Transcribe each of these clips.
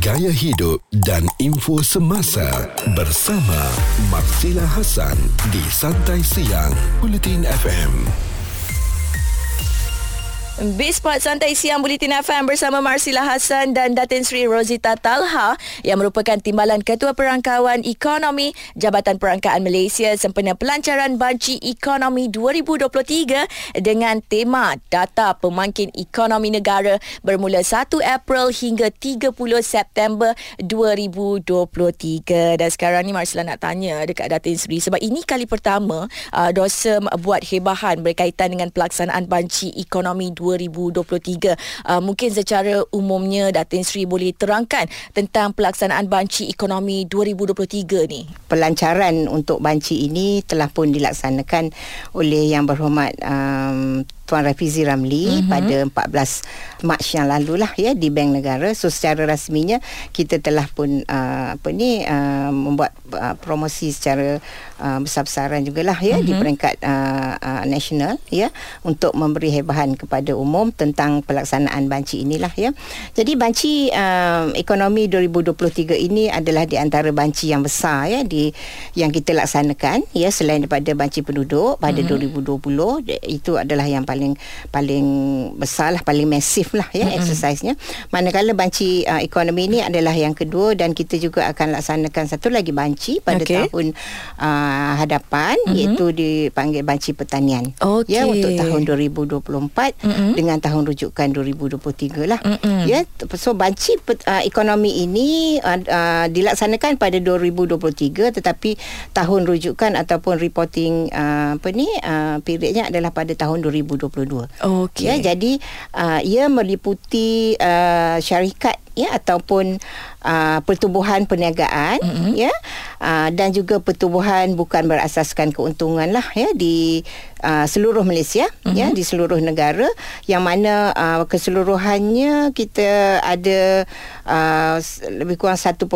Gaya hidup dan info semasa bersama Marsila Hasan di Santai Siang Bulletin FM. Bisport Santai Siang Bulletin FM bersama Marsila Hassan dan Datin Sri Rosita Talha yang merupakan Timbalan Ketua Perangkawan Ekonomi Jabatan Perangkaan Malaysia sempena pelancaran Banci Ekonomi 2023 dengan tema Data Pemangkin Ekonomi Negara bermula 1 April hingga 30 September 2023. Dan sekarang ni Marsila nak tanya dekat Datin Sri sebab ini kali pertama uh, dosa buat hebahan berkaitan dengan pelaksanaan Banci Ekonomi 2023 2023. Uh, mungkin secara umumnya Datin Sri boleh terangkan tentang pelaksanaan banci ekonomi 2023 ni. Pelancaran untuk banci ini telah pun dilaksanakan oleh Yang Berhormat um, Tuan Rafizi Ramli mm-hmm. pada 14 Mac yang lalu lah ya di Bank Negara. So secara rasminya kita telah pun uh, apa ni uh, membuat uh, promosi secara uh, besar-besaran jugalah ya mm-hmm. di peringkat uh, uh, nasional ya untuk memberi hebahan kepada umum tentang pelaksanaan banci inilah ya. Jadi banci uh, ekonomi 2023 ini adalah di antara banci yang besar ya di yang kita laksanakan ya selain daripada banci penduduk pada mm-hmm. 2020 itu adalah yang paling paling besar lah paling masif lah ya mm-hmm. exercise-nya manakala banci uh, ekonomi ini adalah yang kedua dan kita juga akan laksanakan satu lagi banci pada okay. tahun uh, hadapan mm-hmm. iaitu dipanggil banci pertanian okay. ya untuk tahun 2024 mm-hmm. dengan tahun rujukan 2023 lah mm-hmm. ya so banci uh, ekonomi ini uh, uh, dilaksanakan pada 2023 tetapi tahun rujukan ataupun reporting uh, apa ni uh, periodnya adalah pada tahun 2024 2022. Okey. Ya, jadi uh, ia meliputi uh, syarikat ya ataupun uh, pertubuhan perniagaan mm-hmm. ya uh, dan juga pertubuhan bukan berasaskan keuntungan lah ya di uh, seluruh Malaysia mm-hmm. ya di seluruh negara yang mana uh, keseluruhannya kita ada uh, lebih kurang 1.2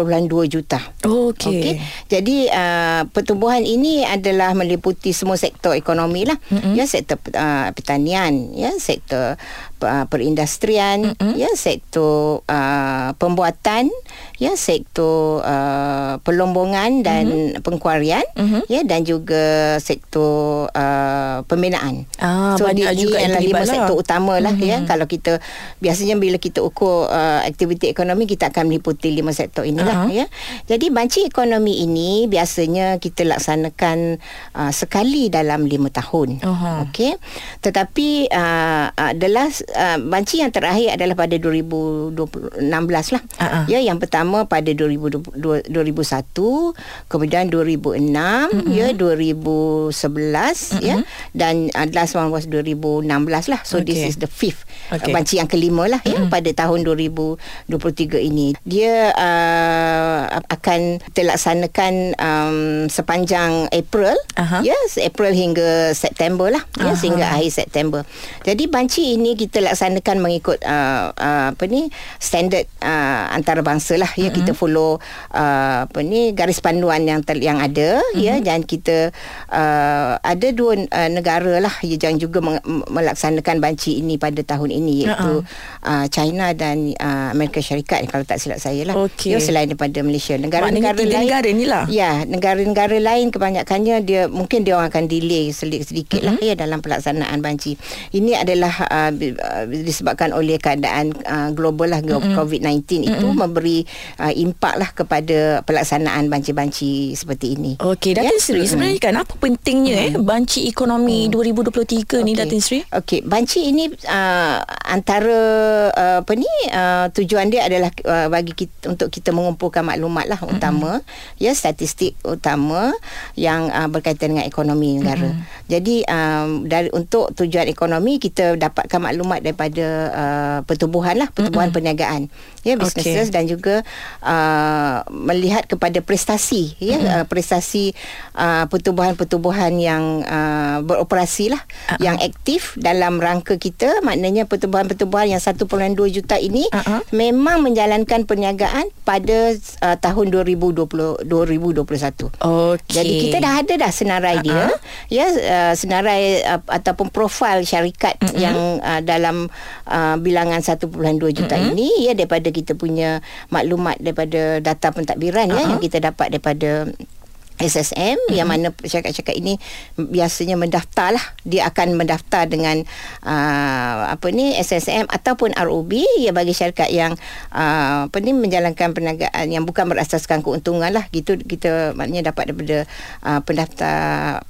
juta. Okey. Okay. Jadi uh, pertumbuhan ini adalah meliputi semua sektor ekonomi lah mm-hmm. ya sektor uh, pertanian ya sektor uh, perindustrian mm-hmm. ya sektor uh, pembuatan ya sektor uh, pelombongan dan mm-hmm. pengkuarian mm-hmm. ya dan juga sektor uh, pembinaan. Ah, so banyak juga adalah lima lah. sektor lah mm-hmm. ya kalau kita biasanya bila kita ukur uh, aktiviti ekonomi kita akan meliputi lima sektor inilah uh-huh. ya. Jadi banci ekonomi ini biasanya kita laksanakan uh, sekali dalam lima tahun. Uh-huh. Okey. Tetapi uh, adalah uh, banci yang terakhir adalah pada 2016 lah. Uh-huh. Ya yang pertama pada 2000, 2001 kemudian 2006 mm-hmm. ya 2011 mm-hmm. ya dan uh, last one was 2016 lah so okay. this is the fifth okay. banci yang kelima lah mm-hmm. ya pada tahun 2023 ini dia uh, akan terlaksanakan um, sepanjang April uh-huh. ya yes, April hingga September lah uh-huh. ya sehingga akhir September jadi banci ini kita laksanakan mengikut uh, uh, apa ni standard uh, antarabangsa lah ya mm-hmm. kita follow uh, apa ni garis panduan yang ter, yang ada mm-hmm. ya dan kita uh, ada dua uh, negara lah yang juga melaksanakan banci ini pada tahun ini iaitu uh-huh. uh, China dan uh, Amerika Syarikat kalau tak silap saya lah okay. ya selain daripada Malaysia negara-negara lain negara ni lah ya negara-negara lain kebanyakannya dia mungkin dia orang akan delay sedikit, sedikit mm-hmm. lah ya dalam pelaksanaan banci ini adalah uh, disebabkan oleh keadaan uh, global lah mm-hmm. COVID-19 itu mm-hmm. memberi uh, impak lah kepada pelaksanaan banci-banci seperti ini. Okey, Datin ya? Sri, sebenarnya kan apa pentingnya mm-hmm. eh banci ekonomi mm. 2023 okay. ni Datin Sri? Okey, banci ini uh, antara uh, apa ni uh, tujuan dia adalah uh, bagi kita untuk kita mengumpulkan maklumat lah utama mm-hmm. ya statistik utama yang uh, berkaitan dengan ekonomi negara. Mm-hmm. Jadi um, dari untuk tujuan ekonomi kita dapatkan maklumat daripada uh, pertubuhan lah pertubuhan mm-hmm. perniagaan ya businesses okay. dan juga uh, melihat kepada prestasi ya mm-hmm. uh, prestasi uh, pertubuhan-pertubuhan yang uh, beroperasi lah uh-huh. yang aktif dalam rangka kita maknanya pertubuhan-pertubuhan yang 1.2 juta ini uh-huh. memang menjalankan perniagaan pada uh, tahun 2020 2021. Okay. Jadi kita dah ada dah senarai uh-huh. dia ya uh, senarai uh, ataupun profil syarikat uh-huh. yang uh, dalam uh, bilangan 1.2 juta uh-huh. ini ya daripada kita punya maklumat maklumat daripada data pentadbiran uh-huh. ya yang kita dapat daripada SSM mm-hmm. yang mana syarikat-syarikat ini biasanya mendaftar lah dia akan mendaftar dengan uh, apa ni SSM ataupun ROB ya bagi syarikat yang uh, apa ni menjalankan perniagaan yang bukan berasaskan keuntungan lah gitu kita maknanya dapat daripada uh, pendaftar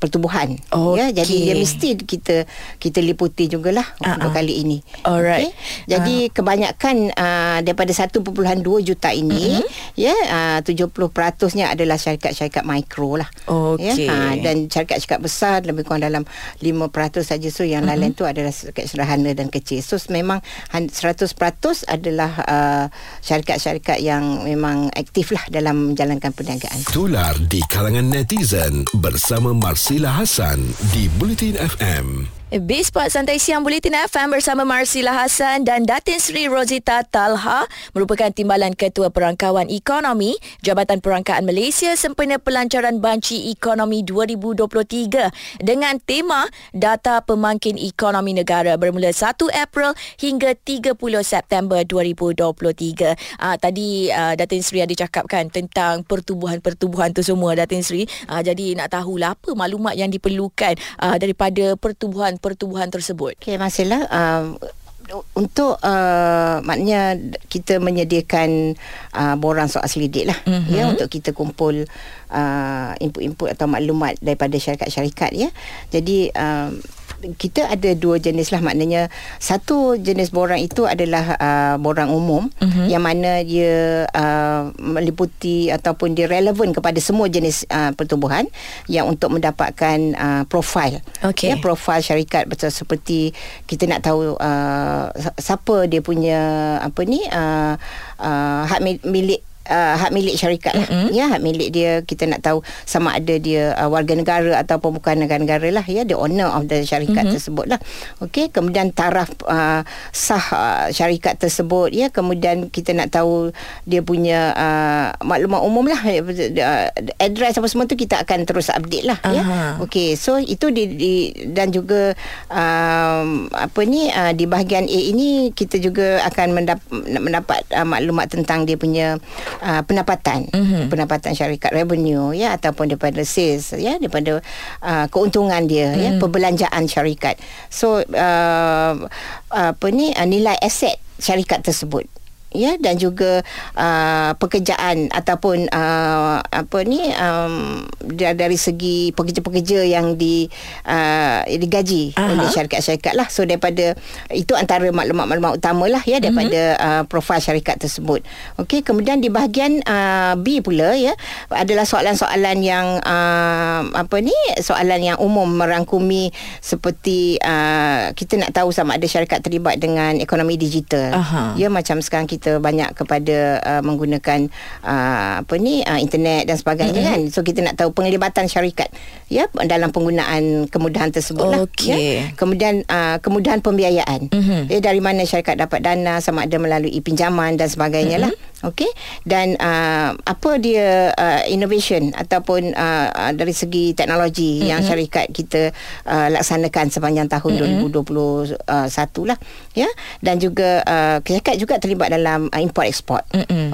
pertubuhan okay. ya jadi dia mesti kita kita liputi jugalah uh-uh. untuk kali ini alright okay? jadi uh. kebanyakan uh, daripada 1.2 juta ini mm-hmm. ya uh, 70%-nya adalah syarikat-syarikat mikro mikro lah. Okey. Ya? Ha, dan syarikat-syarikat besar lebih kurang dalam 5% saja. So yang mm-hmm. lain tu adalah syarikat sederhana dan kecil. So memang 100% adalah uh, syarikat-syarikat yang memang aktif lah dalam menjalankan perniagaan. Tular di kalangan netizen bersama Marsila Hasan di Bulletin FM. B-Spot Santai Siang Bulletin FM bersama Marsila Hassan dan Datin Sri Rosita Talha merupakan timbalan Ketua Perangkawan Ekonomi Jabatan Perangkaan Malaysia sempena pelancaran Banci Ekonomi 2023 dengan tema Data Pemangkin Ekonomi Negara bermula 1 April hingga 30 September 2023. Ah, tadi ah, Datin Sri ada cakapkan tentang pertubuhan-pertubuhan tu semua Datin Sri. Ah, jadi nak tahulah apa maklumat yang diperlukan ah, daripada pertubuhan pertubuhan tersebut? Okey, Masila, um, untuk uh, maknanya kita menyediakan uh, borang soal selidik lah mm-hmm. ya untuk kita kumpul uh, input-input atau maklumat daripada syarikat-syarikat ya jadi um, kita ada dua jenis lah maknanya satu jenis borang itu adalah uh, borang umum uh-huh. yang mana dia uh, meliputi ataupun dia relevan kepada semua jenis uh, pertubuhan yang untuk mendapatkan uh, profil okay. ya profil syarikat betul seperti kita nak tahu uh, siapa dia punya apa ni uh, uh, hak milik uh, hak milik syarikat lah. Mm-hmm. Ya, hak milik dia kita nak tahu sama ada dia uh, warga negara ataupun bukan negara negara lah ya, the owner of the syarikat mm-hmm. tersebut lah. Okey, kemudian taraf uh, sah uh, syarikat tersebut ya, kemudian kita nak tahu dia punya uh, maklumat umum lah uh, address apa semua tu kita akan terus update lah uh-huh. ya. Okey, so itu di, di dan juga um, apa ni uh, di bahagian A ini kita juga akan mendap- mendapat uh, maklumat tentang dia punya uh, pendapatan mm-hmm. pendapatan syarikat revenue ya ataupun daripada sales ya daripada uh, keuntungan dia mm. ya mhm. perbelanjaan syarikat so uh, apa ni uh, nilai aset syarikat tersebut ya dan juga uh, pekerjaan ataupun uh, apa ni um, dari segi pekerja-pekerja yang di uh, digaji uh-huh. oleh syarikat-syarikat lah so daripada itu antara maklumat-maklumat utama lah ya daripada uh-huh. uh, profil syarikat tersebut okey kemudian di bahagian uh, B pula ya adalah soalan-soalan yang uh, apa ni soalan yang umum merangkumi seperti uh, kita nak tahu sama ada syarikat terlibat dengan ekonomi digital uh-huh. ya macam sekarang kita kita banyak kepada uh, menggunakan uh, apa ni uh, internet dan sebagainya mm-hmm. kan so kita nak tahu penglibatan syarikat ya dalam penggunaan kemudahan tersebut lah okay. ya kemudian uh, kemudahan pembiayaan mm-hmm. ya dari mana syarikat dapat dana sama ada melalui pinjaman dan sebagainya mm-hmm. lah okey dan uh, apa dia uh, innovation ataupun uh, uh, dari segi teknologi mm-hmm. yang syarikat kita uh, laksanakan sepanjang tahun mm-hmm. 2021 lah ya dan juga uh, syarikat juga terlibat dalam uh, import export.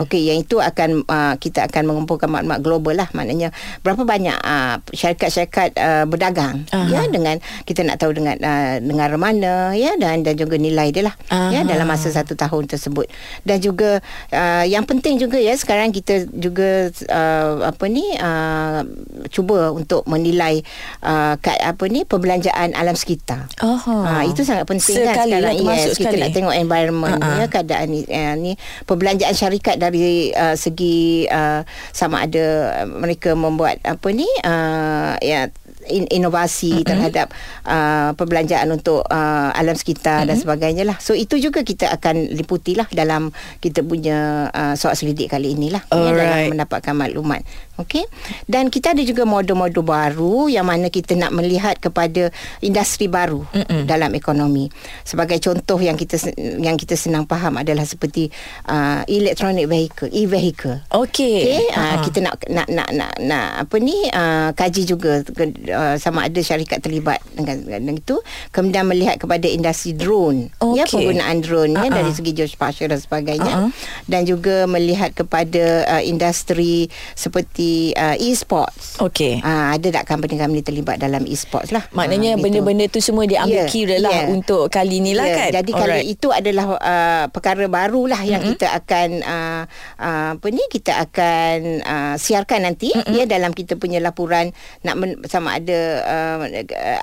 Okey, yang itu akan uh, kita akan mengumpulkan maklumat global lah. Maknanya berapa banyak uh, syarikat-syarikat uh, berdagang uh-huh. ya dengan kita nak tahu dengan uh, negara mana ya dan dan juga nilai dia lah uh-huh. ya dalam masa satu tahun tersebut. Dan juga uh, yang penting juga ya sekarang kita juga uh, apa ni uh, cuba untuk menilai uh, kat apa ni perbelanjaan alam sekitar. Uh-huh. Uh, itu sangat penting kan sekali kan sekarang yes, kita nak tengok environment uh-huh. ya keadaan ni uh, ni perbelanjaan syarikat dari uh, segi uh, sama ada uh, mereka membuat apa ni uh, ya in, inovasi mm-hmm. terhadap uh, perbelanjaan untuk uh, alam sekitar mm-hmm. dan sebagainya lah. So itu juga kita akan liputi lah dalam kita punya uh, soal selidik kali inilah ya, dalam mendapatkan maklumat. Okey. Dan kita ada juga modul-modul baru yang mana kita nak melihat kepada industri baru Mm-mm. dalam ekonomi. Sebagai contoh yang kita yang kita senang faham adalah seperti uh, electronic vehicle, e-vehicle. Okey. Okay? Uh, kita nak nak nak nak nak apa ni uh, kaji juga uh, sama ada syarikat terlibat dengan, dengan itu kemudian melihat kepada industri drone ya Okey. penggunaan drone ya Uh-uh. dari segi geospatial dan sebagainya Uh-uh. dan juga melihat kepada uh, industri seperti uh, e-sports Okey. uh, ada tak company-company terlibat dalam e-sports lah Maknanya gitu. benda-benda tu semua diambil Ya, kira lah ya. untuk kali ni lah Ya, kan. Jadi kali itu adalah uh, perkara barulah yang mm-hmm. kita akan uh, uh, apa ni kita akan uh, siarkan nanti mm-hmm. ya dalam kita punya laporan nak men, sama ada uh,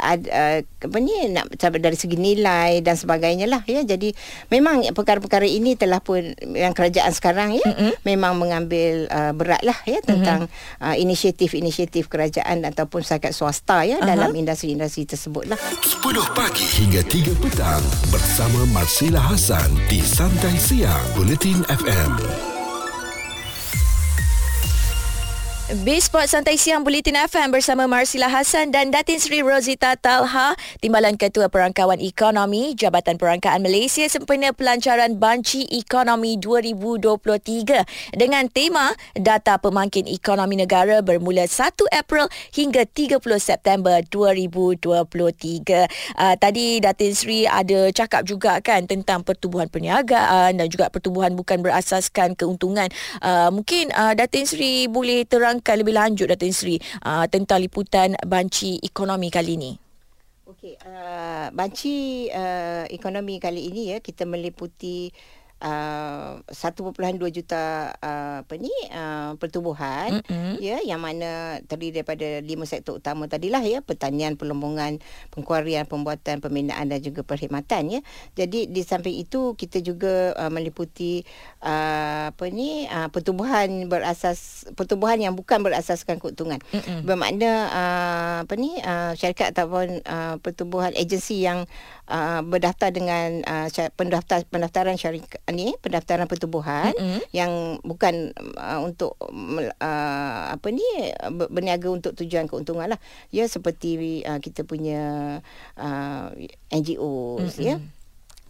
ad, uh, apa ni nak dari segi nilai dan sebagainya lah ya. Jadi memang perkara-perkara ini telah pun yang kerajaan sekarang ya mm-hmm. memang mengambil uh, berat lah ya tentang mm-hmm. uh, inisiatif-inisiatif kerajaan ataupun syarikat swasta ya uh-huh. dalam industri-industri tersebut lah. 10 pagi hingga 3 petang bersama Marsila Hasan di Santai Siang Bulletin FM. B-Sport Santai Siang Bulletin FM bersama Marsila Hassan dan Datin Sri Rosita Talha, Timbalan Ketua Perangkawan Ekonomi Jabatan Perangkaan Malaysia sempena pelancaran Banci Ekonomi 2023 dengan tema Data Pemangkin Ekonomi Negara bermula 1 April hingga 30 September 2023. Uh, tadi Datin Sri ada cakap juga kan tentang pertubuhan perniagaan dan juga pertubuhan bukan berasaskan keuntungan. Uh, mungkin uh, Datin Sri boleh terangkan lebih lanjut Datin Sri uh, tentang liputan banci ekonomi kali ini. Okey, uh, banci uh, ekonomi kali ini ya kita meliputi uh, 1.2 juta uh, apa ni uh, pertubuhan Mm-mm. ya yang mana terdiri daripada lima sektor utama tadilah ya pertanian, perlombongan, pengkuarian, pembuatan, pembinaan dan juga perkhidmatan ya. Jadi di samping itu kita juga uh, meliputi uh, apa ni uh, pertubuhan berasas pertubuhan yang bukan berasaskan keuntungan. Mm-mm. Bermakna uh, apa ni uh, syarikat ataupun uh, pertubuhan agensi yang uh, berdaftar dengan uh, pendaftar pendaftaran syarikat ni pendaftaran pertubuhan Mm-mm. yang bukan uh, untuk uh, apa ni ber- berniaga untuk tujuan keuntungan lah ya seperti uh, kita punya uh, NGOs Mm-mm. ya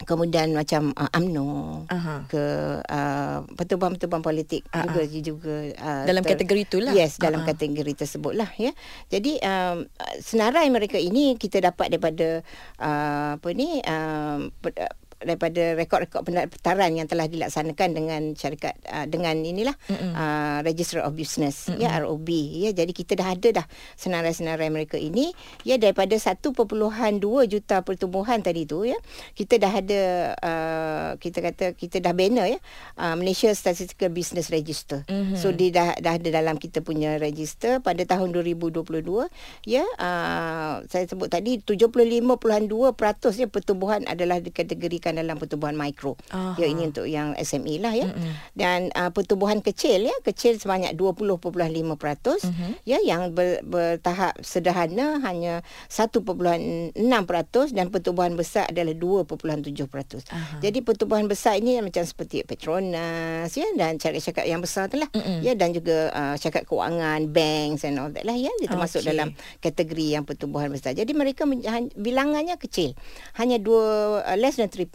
kemudian macam uh, AMNO Aha. ke uh, pertubuhan-pertubuhan politik Ah, juga juga uh, Dalam kategori itulah. Yes, dalam ah. kategori tersebut lah ya. Jadi um, senarai mereka ini kita dapat daripada uh, apa ni per- daripada rekod-rekod pendaftaran yang telah dilaksanakan dengan syarikat uh, dengan inilah uh, Register of Business. Ya ROB ya jadi kita dah ada dah senarai-senarai mereka ini. Ya daripada 1.2 juta pertumbuhan tadi tu ya kita dah ada uh, kita kata kita dah banner ya uh, Malaysia Statistical Business Register. Mhm. so dia dah dah ada dalam kita punya register pada tahun 2022 ya uh, saya sebut tadi 75.2% ya pertumbuhan adalah dikategorikan dalam pertumbuhan mikro Aha. ya ini untuk yang SME lah ya Mm-mm. dan uh, pertumbuhan kecil ya kecil sebanyak 20.5% Mhm. ya yang ber, bertahap sederhana hanya 1.6% dan pertumbuhan besar adalah 2.7%. Aha. Jadi pertumbuhan besar ini macam seperti Petronas ya dan syarikat-syarikat yang besar tu lah Mm-mm. ya dan juga uh, syarikat kewangan banks and all that lah ya dia termasuk Okey. dalam kategori yang pertumbuhan besar. Jadi mereka bilangannya kecil. Hanya dua uh, less than 3%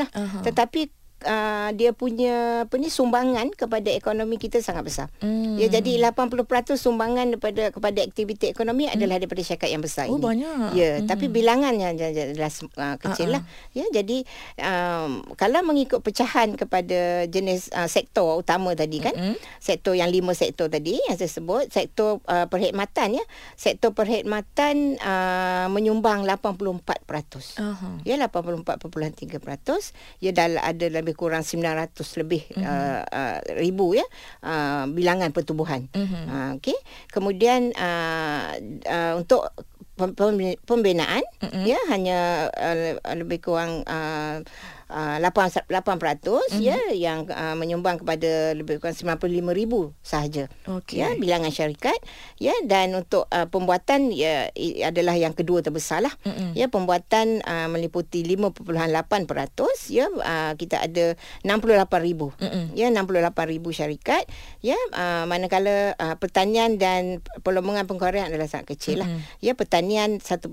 lah. Aha. Tetapi uh, dia punya apa ni sumbangan kepada ekonomi kita sangat besar. Hmm. Ya jadi 80% sumbangan daripada kepada aktiviti ekonomi adalah daripada syarikat yang besar Oh, ini. banyak. Ya, Hmm. tapi bilangannya adalah uh, kecil Ah, lah. Ya, jadi um, kalau mengikut pecahan kepada jenis uh, sektor utama tadi kan, Mm-mm. sektor yang lima sektor tadi yang saya sebut, sektor uh, perkhidmatan ya. Sektor perkhidmatan uh, menyumbang 84%. Aha. Ya 84.3%. Ya dah ada lebih kurang 900 lebih Mhm. uh, uh, ribu ya uh, bilangan pertumbuhan. Mhm. Uh, okey. Kemudian uh, uh, untuk pem- pem- pembinaan Mhm. ya hanya uh, lebih kurang uh, uh, 8 8% ya yang uh, menyumbang kepada lebih kurang 95,000 sahaja. Okey. Ya bilangan syarikat ya dan untuk uh, pembuatan ya adalah yang kedua terbesar lah. Mm-mm. Ya pembuatan uh, meliputi 5.8% ya uh, kita ada 68,000. Mm-mm. Ya 68,000 syarikat ya uh, manakala uh, pertanian dan perlombongan pengkuarian adalah sangat kecil lah. Mm-mm. Ya pertanian 1.5%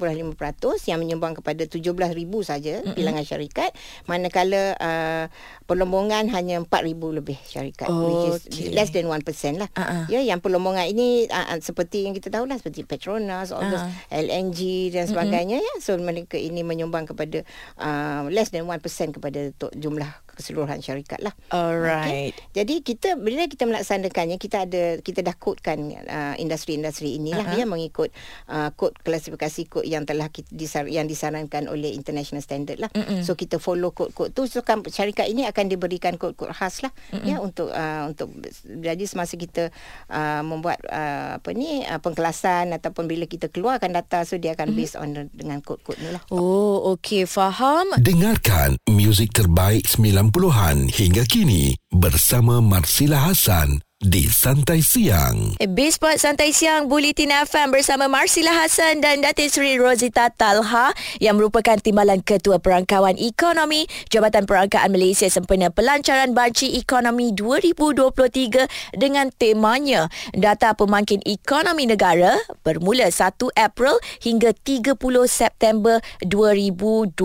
yang menyumbang kepada 17,000 saja Mm-mm. bilangan syarikat manakala manakala uh, perlombongan hanya 4000 lebih syarikat Oh, which is okey. less than 1% lah. Ah, ah. Ya yang perlombongan ini uh, uh, seperti yang kita tahu lah seperti Petronas, all those Ah. LNG dan sebagainya ya. So mereka ini menyumbang kepada uh, less than 1% kepada to- jumlah keseluruhan syarikat lah. Alright. Jadi kita bila kita melaksanakannya kita ada kita dah kodekan uh, industri-industri inilah Uh-huh. uh-huh. ya mengikut uh, kod klasifikasi kod yang telah kita disar, yang disarankan oleh international standard lah. Mm-mm. So kita follow kod-kod tu so kan syarikat ini akan diberikan kod-kod khas lah Mm-mm. ya untuk uh, untuk jadi semasa kita uh, membuat uh, apa ni uh, pengkelasan ataupun bila kita keluarkan data so dia akan based on dengan kod-kod ni lah. Oh, okey, faham. Dengarkan muzik terbaik 90-an hingga kini bersama Marsila Hasan di Santai Siang. Bisport Santai Siang Bulletin FM bersama Marsila Hassan dan Datin Seri Rosita Talha yang merupakan Timbalan Ketua Perangkawan Ekonomi Jabatan Perangkaan Malaysia sempena pelancaran Banci Ekonomi 2023 dengan temanya Data Pemangkin Ekonomi Negara bermula 1 April hingga 30 September 2023.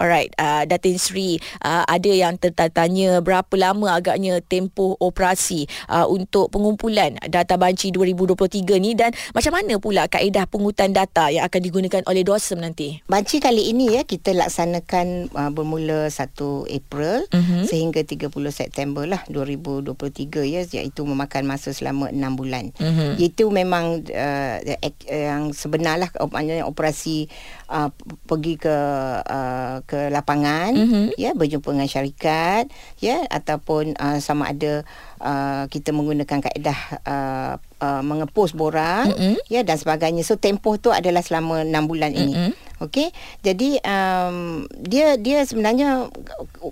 Alright, uh, Datin Seri uh, ada yang tertanya berapa lama agaknya tempoh operasi uh, untuk pengumpulan data banci 2023 ni dan macam mana pula kaedah pungutan data yang akan digunakan oleh DOSM nanti? Banci kali ini ya kita laksanakan uh, bermula 1 April Mhm. mm-hmm. sehingga 30 September lah 2023 ya iaitu memakan masa selama 6 bulan. Mhm. Itu memang uh, ek- yang sebenar lah op- maknanya operasi uh, pergi ke uh, ke lapangan Mhm. ya berjumpa dengan syarikat ya ataupun uh, sama ada uh, kita menggunakan kaedah uh, uh, mengepus borang Mm-mm. ya dan sebagainya. So tempoh tu adalah selama 6 bulan ini. Okey. Jadi um, dia dia sebenarnya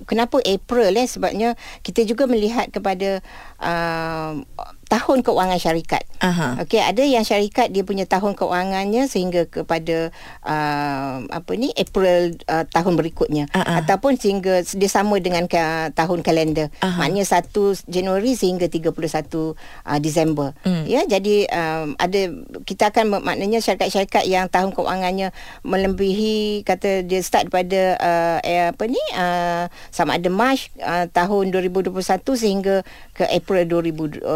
kenapa April eh sebabnya kita juga melihat kepada um, tahun keuangan syarikat. Aha. Okey, ada yang syarikat dia punya tahun keuangannya sehingga kepada uh, apa ni April uh, tahun berikutnya Ah, ah. ataupun sehingga dia sama dengan ka, tahun kalender. Aha. Maknanya 1 Januari sehingga 31 uh, Disember. Hmm. Ya, jadi um, ada kita akan maknanya syarikat-syarikat yang tahun keuangannya melebihi kata dia start pada uh, eh, apa ni uh, sama ada Mac uh, tahun 2021 sehingga ke April 2023.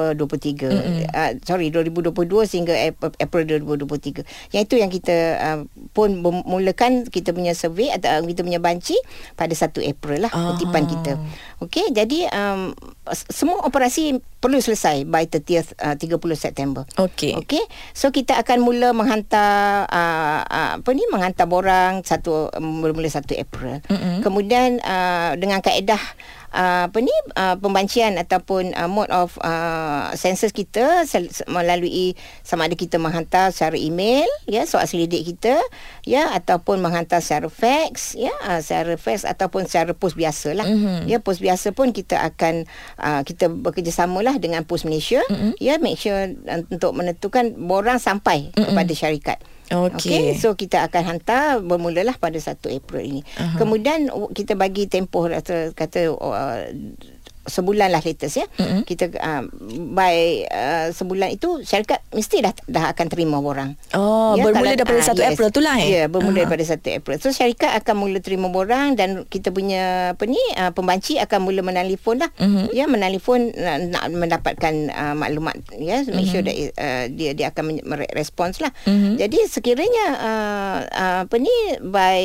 Mm-mm. Uh, sorry 2022 sehingga Ap- April 2023. Yang itu yang kita uh, pun mulakan kita punya survey atau uh, kita punya banci pada 1 April lah Ah. kutipan kita. Okey, jadi um, semua operasi perlu selesai by 30th uh, 30 September. Okey. Okey. So kita akan mula menghantar uh, uh, apa ni menghantar borang satu um, bermula 1 April. Mm-mm. Kemudian uh, dengan kaedah uh, apa ni uh, pembancian ataupun uh, mode of uh, census kita sel- melalui sama ada kita menghantar secara email ya soal selidik kita ya ataupun menghantar secara fax ya uh, secara fax ataupun secara pos biasa lah Mhm. ya pos biasa pun kita akan uh, kita bekerjasama lah dengan Pos Malaysia Mhm. ya make sure uh, untuk menentukan borang sampai Mm-mm. kepada syarikat Okey. Okay, so kita akan hantar bermulalah pada 1 April ini. Uh-huh. Kemudian kita bagi tempoh kata, kata uh, sebulan lah latest ya. Mm-mm. Kita uh, by uh, sebulan itu syarikat mesti dah dah akan terima borang. Oh, bermula kalau- daripada ah, 1 April tu lah eh? Ya, bermula Aha. daripada 1 April. So syarikat akan mula terima borang dan kita punya apa ni uh, pembanci akan mula menelefon lah. Mhm. Ya, menelefon uh, nak mendapatkan uh, maklumat ya, make sure that uh, dia dia akan merespons lah. Mhm. Jadi sekiranya uh, uh, apa ni by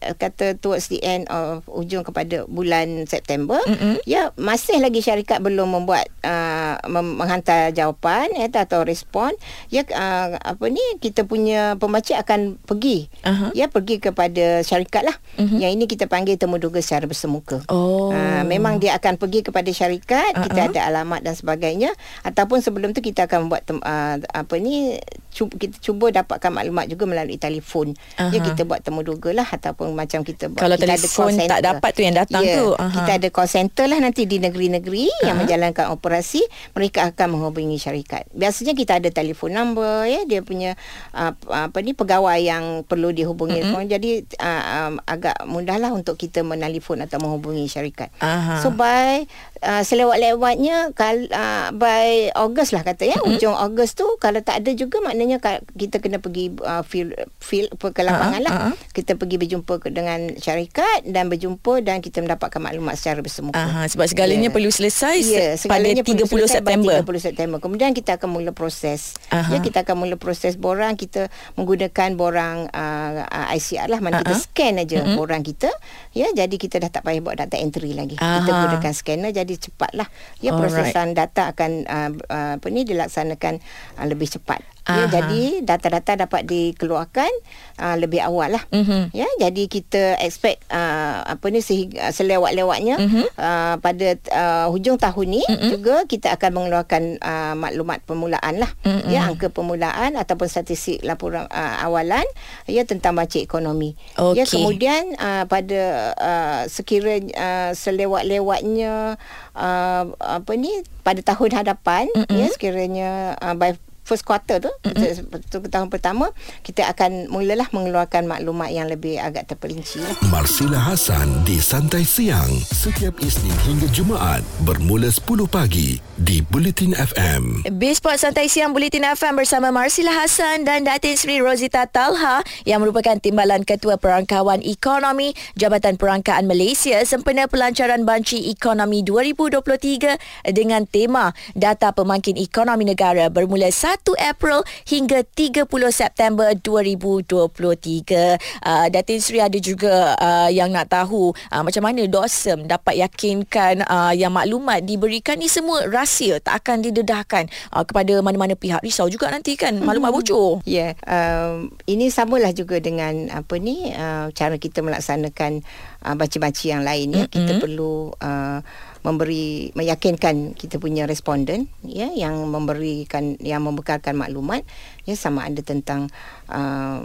uh, kata towards the end of ujung kepada bulan September Mm-mm. ya masih lagi syarikat belum membuat uh, menghantar jawapan ya atau respon ya uh, apa ni kita punya pembaca akan pergi Aha. ya pergi kepada syarikat lah Mhm. yang ini kita panggil temuduga secara bersemuka Oh. Uh, memang dia akan pergi kepada syarikat uh-huh. kita ada alamat dan sebagainya ataupun sebelum tu kita akan buat tem- uh, apa ni cuba, kita cuba dapatkan maklumat juga melalui telefon uh-huh. ya kita buat temuduga lah ataupun macam kita buat Kalau kita telefon tak dapat tu yang datang Ya, tu, aha. kita ada call center lah nanti di negeri-negeri uh-huh. yang menjalankan operasi mereka akan menghubungi syarikat. Biasanya kita ada telefon number ya dia punya uh, apa ni pegawai yang perlu dihubungi. Uh-huh. Jadi uh, um, agak mudahlah untuk kita menelefon atau menghubungi syarikat. Uh-huh. So by uh, selewat-lewatnya kal uh, by Ogos lah kata ya uh-huh. ujung Ogos tu kalau tak ada juga maknanya kita kena pergi uh, field field ke lapangan uh-huh. lah. Uh-huh. Kita pergi berjumpa dengan syarikat dan berjumpa dan kita mendapatkan maklumat secara bersemuka. Aha, sebab segalanya yeah. perlu selesai yeah, pada 30 September. 30 September. Kemudian kita akan mula proses. Aha. Ya kita akan mula proses borang kita menggunakan borang uh, uh, ICR lah mana Aha. kita scan aja mm-hmm. borang kita. Ya jadi kita dah tak payah buat data entry lagi. Aha. Kita gunakan scanner jadi cepatlah. Ya prosesan data akan uh, uh, apa ni dilaksanakan uh, lebih cepat. Ya, jadi data-data dapat dikeluarkan uh, lebih awal lah. Mm-hmm. Ya, jadi kita expect uh, apa ni sehingga selewat-lewatnya mm-hmm. uh, pada uh, hujung tahun ni mm-hmm. juga kita akan mengeluarkan uh, maklumat permulaan lah. Mm-hmm. Ya, angka permulaan ataupun statistik laporan uh, awalan ya tentang baca ekonomi. Okay. Ya, kemudian uh, pada uh, sekiranya uh, selewat-lewatnya uh, apa ni pada tahun hadapan mm-hmm. ya sekiranya uh, by first quarter tu mm-hmm. tahun pertama kita akan mulalah mengeluarkan maklumat yang lebih agak terperinci lah. Marsila Hasan di Santai Siang setiap Isnin hingga Jumaat bermula 10 pagi di Bulletin FM. Bisport Santai Siang Bulletin FM bersama Marsila Hasan dan Datin Sri Rozita Talha yang merupakan Timbalan Ketua Perangkawan Ekonomi Jabatan Perangkaan Malaysia sempena pelancaran Banci Ekonomi 2023 dengan tema Data Pemangkin Ekonomi Negara bermula 1 April hingga 30 September 2023. Uh, Datin Sri ada juga uh, yang nak tahu uh, macam mana DOSEM dapat yakinkan uh, yang maklumat diberikan ni semua rahsia tak akan didedahkan uh, kepada mana-mana pihak risau juga nanti kan maklumat hmm. bocor ya yeah. um, ini samalah juga dengan apa ni uh, cara kita melaksanakan uh, baca-baca yang lain ya mm-hmm. kita perlu uh, memberi meyakinkan kita punya responden ya yang memberikan yang membekalkan maklumat ya sama ada tentang uh,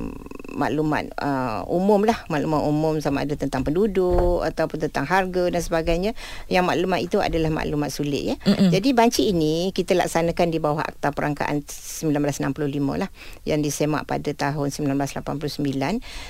maklumat uh, umum lah maklumat umum sama ada tentang penduduk ataupun tentang harga dan sebagainya yang maklumat itu adalah maklumat sulit ya mm-hmm. jadi banci ini kita laksanakan di bawah akta perangkaan 1965 lah yang disemak pada tahun 1989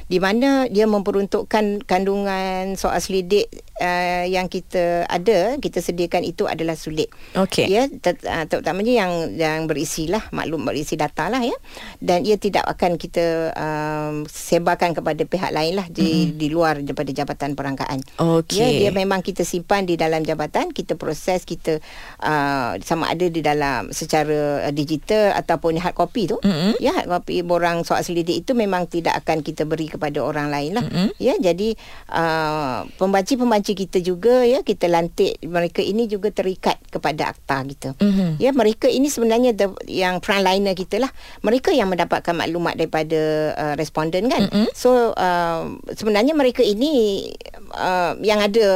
di mana dia memperuntukkan kandungan soal selidik uh, yang kita ada kita sediakan itu adalah sulit. Okey. Ya, ter- uh, terutamanya yang yang berisi lah maklum berisi data lah ya. Dan ia tidak akan kita um, sebarkan kepada pihak lain lah di mm-hmm. di luar daripada jabatan perangkaan. Okey. Ya, dia memang kita simpan di dalam jabatan, kita proses kita uh, sama ada di dalam secara uh, digital ataupun hard copy tu. Mm-hmm. Ya, hard copy borang soal selidik itu memang tidak akan kita beri kepada orang lain lah. Mm-hmm. Ya, jadi uh, pembaca-pembaca kita juga ya kita lantik mereka ini juga terikat kepada akta kita. Mm-hmm. Ya mereka ini sebenarnya the, yang frontliner kita lah. Mereka yang mendapatkan maklumat daripada uh, responden kan. Mm-hmm. So uh, sebenarnya mereka ini uh, yang ada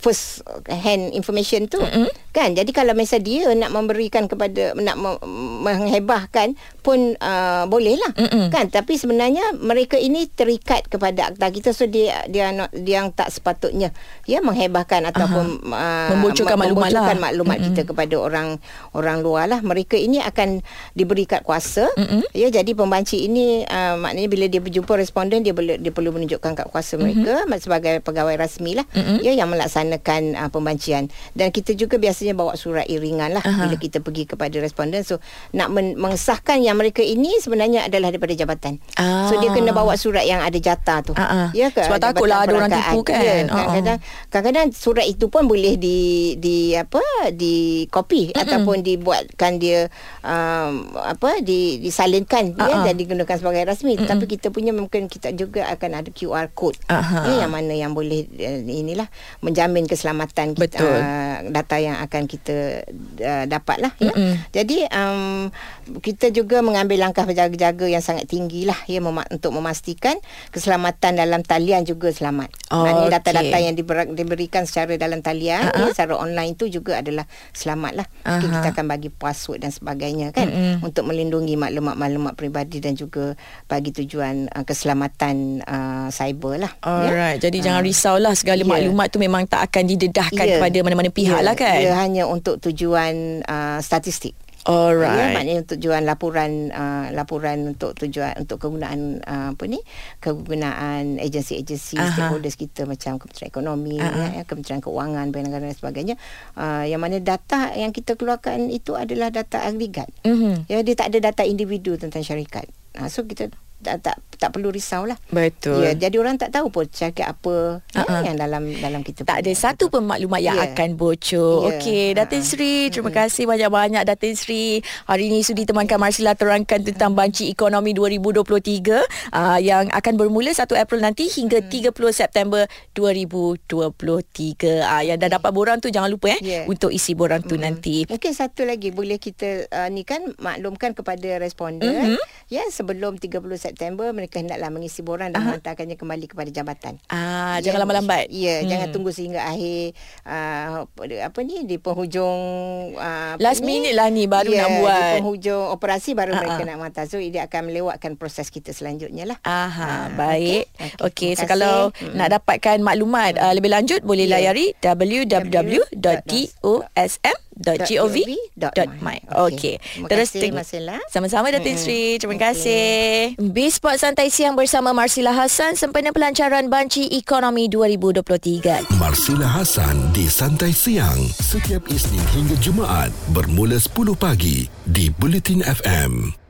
first hand information tu mm-hmm. Kan. Jadi kalau misalnya dia nak memberikan kepada nak menghebahkan pun uh, boleh lah mm-hmm. kan. Tapi sebenarnya mereka ini terikat kepada akta kita so dia dia not, dia yang tak sepatutnya ya menghebahkan ataupun uh, membocorkan maklumat, lah. maklumat mm-hmm. kita kepada orang orang luar lah mereka ini akan diberi kad kuasa mm-hmm. ya jadi pembanci ini uh, maknanya bila dia berjumpa responden dia boleh dia perlu menunjukkan kad kuasa mm-hmm. mereka sebagai pegawai rasmi lah mm-hmm. ya yang melaksanakan uh, pembancian dan kita juga biasanya bawa surat iringan lah uh-huh. bila kita pergi kepada responden so nak men- mengesahkan yang mereka ini sebenarnya adalah daripada jabatan ah. so dia kena bawa surat yang ada jatah tu uh-huh. ya ke sebab takutlah ada orang tipu kan ya, kadang-kadang, uh-huh. kadang-kadang surat itu pun boleh di di apa di copy mm-hmm. ataupun dibuatkan dia um, apa di disalinkan uh-huh. ya dan digunakan sebagai rasmi mm-hmm. tapi kita punya mungkin kita juga akan ada QR code uh-huh. ya, yang mana yang boleh uh, inilah menjamin keselamatan kita uh, data yang akan kita uh, dapat lah ya. Mm-hmm. Jadi um, kita juga mengambil langkah berjaga-jaga yang sangat tinggi lah ya mem- untuk memastikan keselamatan dalam talian juga selamat. Oh, Maknanya data-data yang diber- diberikan secara dalam talian uh-huh. ya, secara online tu juga adalah selamat lah. Aha. kita akan bagi password dan sebagainya kan mm-hmm. untuk melindungi maklumat-maklumat peribadi dan juga bagi tujuan uh, keselamatan uh, cyber lah. Alright, jadi jangan risaulah segala Ya. maklumat tu memang tak akan didedahkan Ya. kepada mana-mana pihak Ya, lah kan. Ia hanya untuk tujuan uh, statistik. Ya, Alright. maknanya untuk tujuan laporan uh, laporan untuk tujuan untuk kegunaan uh, apa ni kegunaan agensi-agensi Aha. stakeholders kita macam Kementerian Ekonomi Aha. ya, Kementerian Keuangan Bank Negara dan sebagainya uh, yang mana data yang kita keluarkan itu adalah data agregat Mhm. ya dia tak ada data individu tentang syarikat uh, so kita tak, tak tak perlu risau lah Betul. ya jadi orang tak tahu pun syarikat apa ya, yang dalam dalam kita Tak ada satu pun maklumat yang Ya. akan bocor. Ya. Okey, Datin Ha. Sri, terima kasih banyak-banyak Datin Sri. Hari ini sudi temankan Marsila terangkan tentang banci ekonomi 2023 uh, yang akan bermula 1 April nanti hingga 30 September 2023. Uh, yang dah dapat borang tu jangan lupa eh Ya. untuk isi borang tu nanti. Mungkin satu lagi boleh kita uh, ni kan maklumkan kepada responden Mhm. ya sebelum 30 September mereka hendaklah mengisi borang dan menghantarkannya kembali kepada jabatan. Ah, Ya, jangan lambat-lambat. Ya, Hmm. jangan tunggu sehingga akhir uh, apa ni di penghujung uh, Last ni? minute lah ni baru ya, nak di buat. penghujung operasi baru Ha-ha. mereka nak mata. So dia akan melewatkan proses kita selanjutnya lah. Aha, Ah, baik. okey. Okey, Okey, so kalau kasih. Mm. nak dapatkan maklumat uh, lebih lanjut boleh Ya. layari www.dosm.gov.my. Okey. Terima Terus kasih, teng- Marcella. Sama-sama Datin Mm-mm. Sri. Terima Okey. kasih. Bisport Santai Siang bersama Marsila Hassan sempena pelancaran banci ekonomi 2023. Marsila Hasan di Santai Siang setiap Isnin hingga Jumaat bermula 10 pagi di Bulletin FM.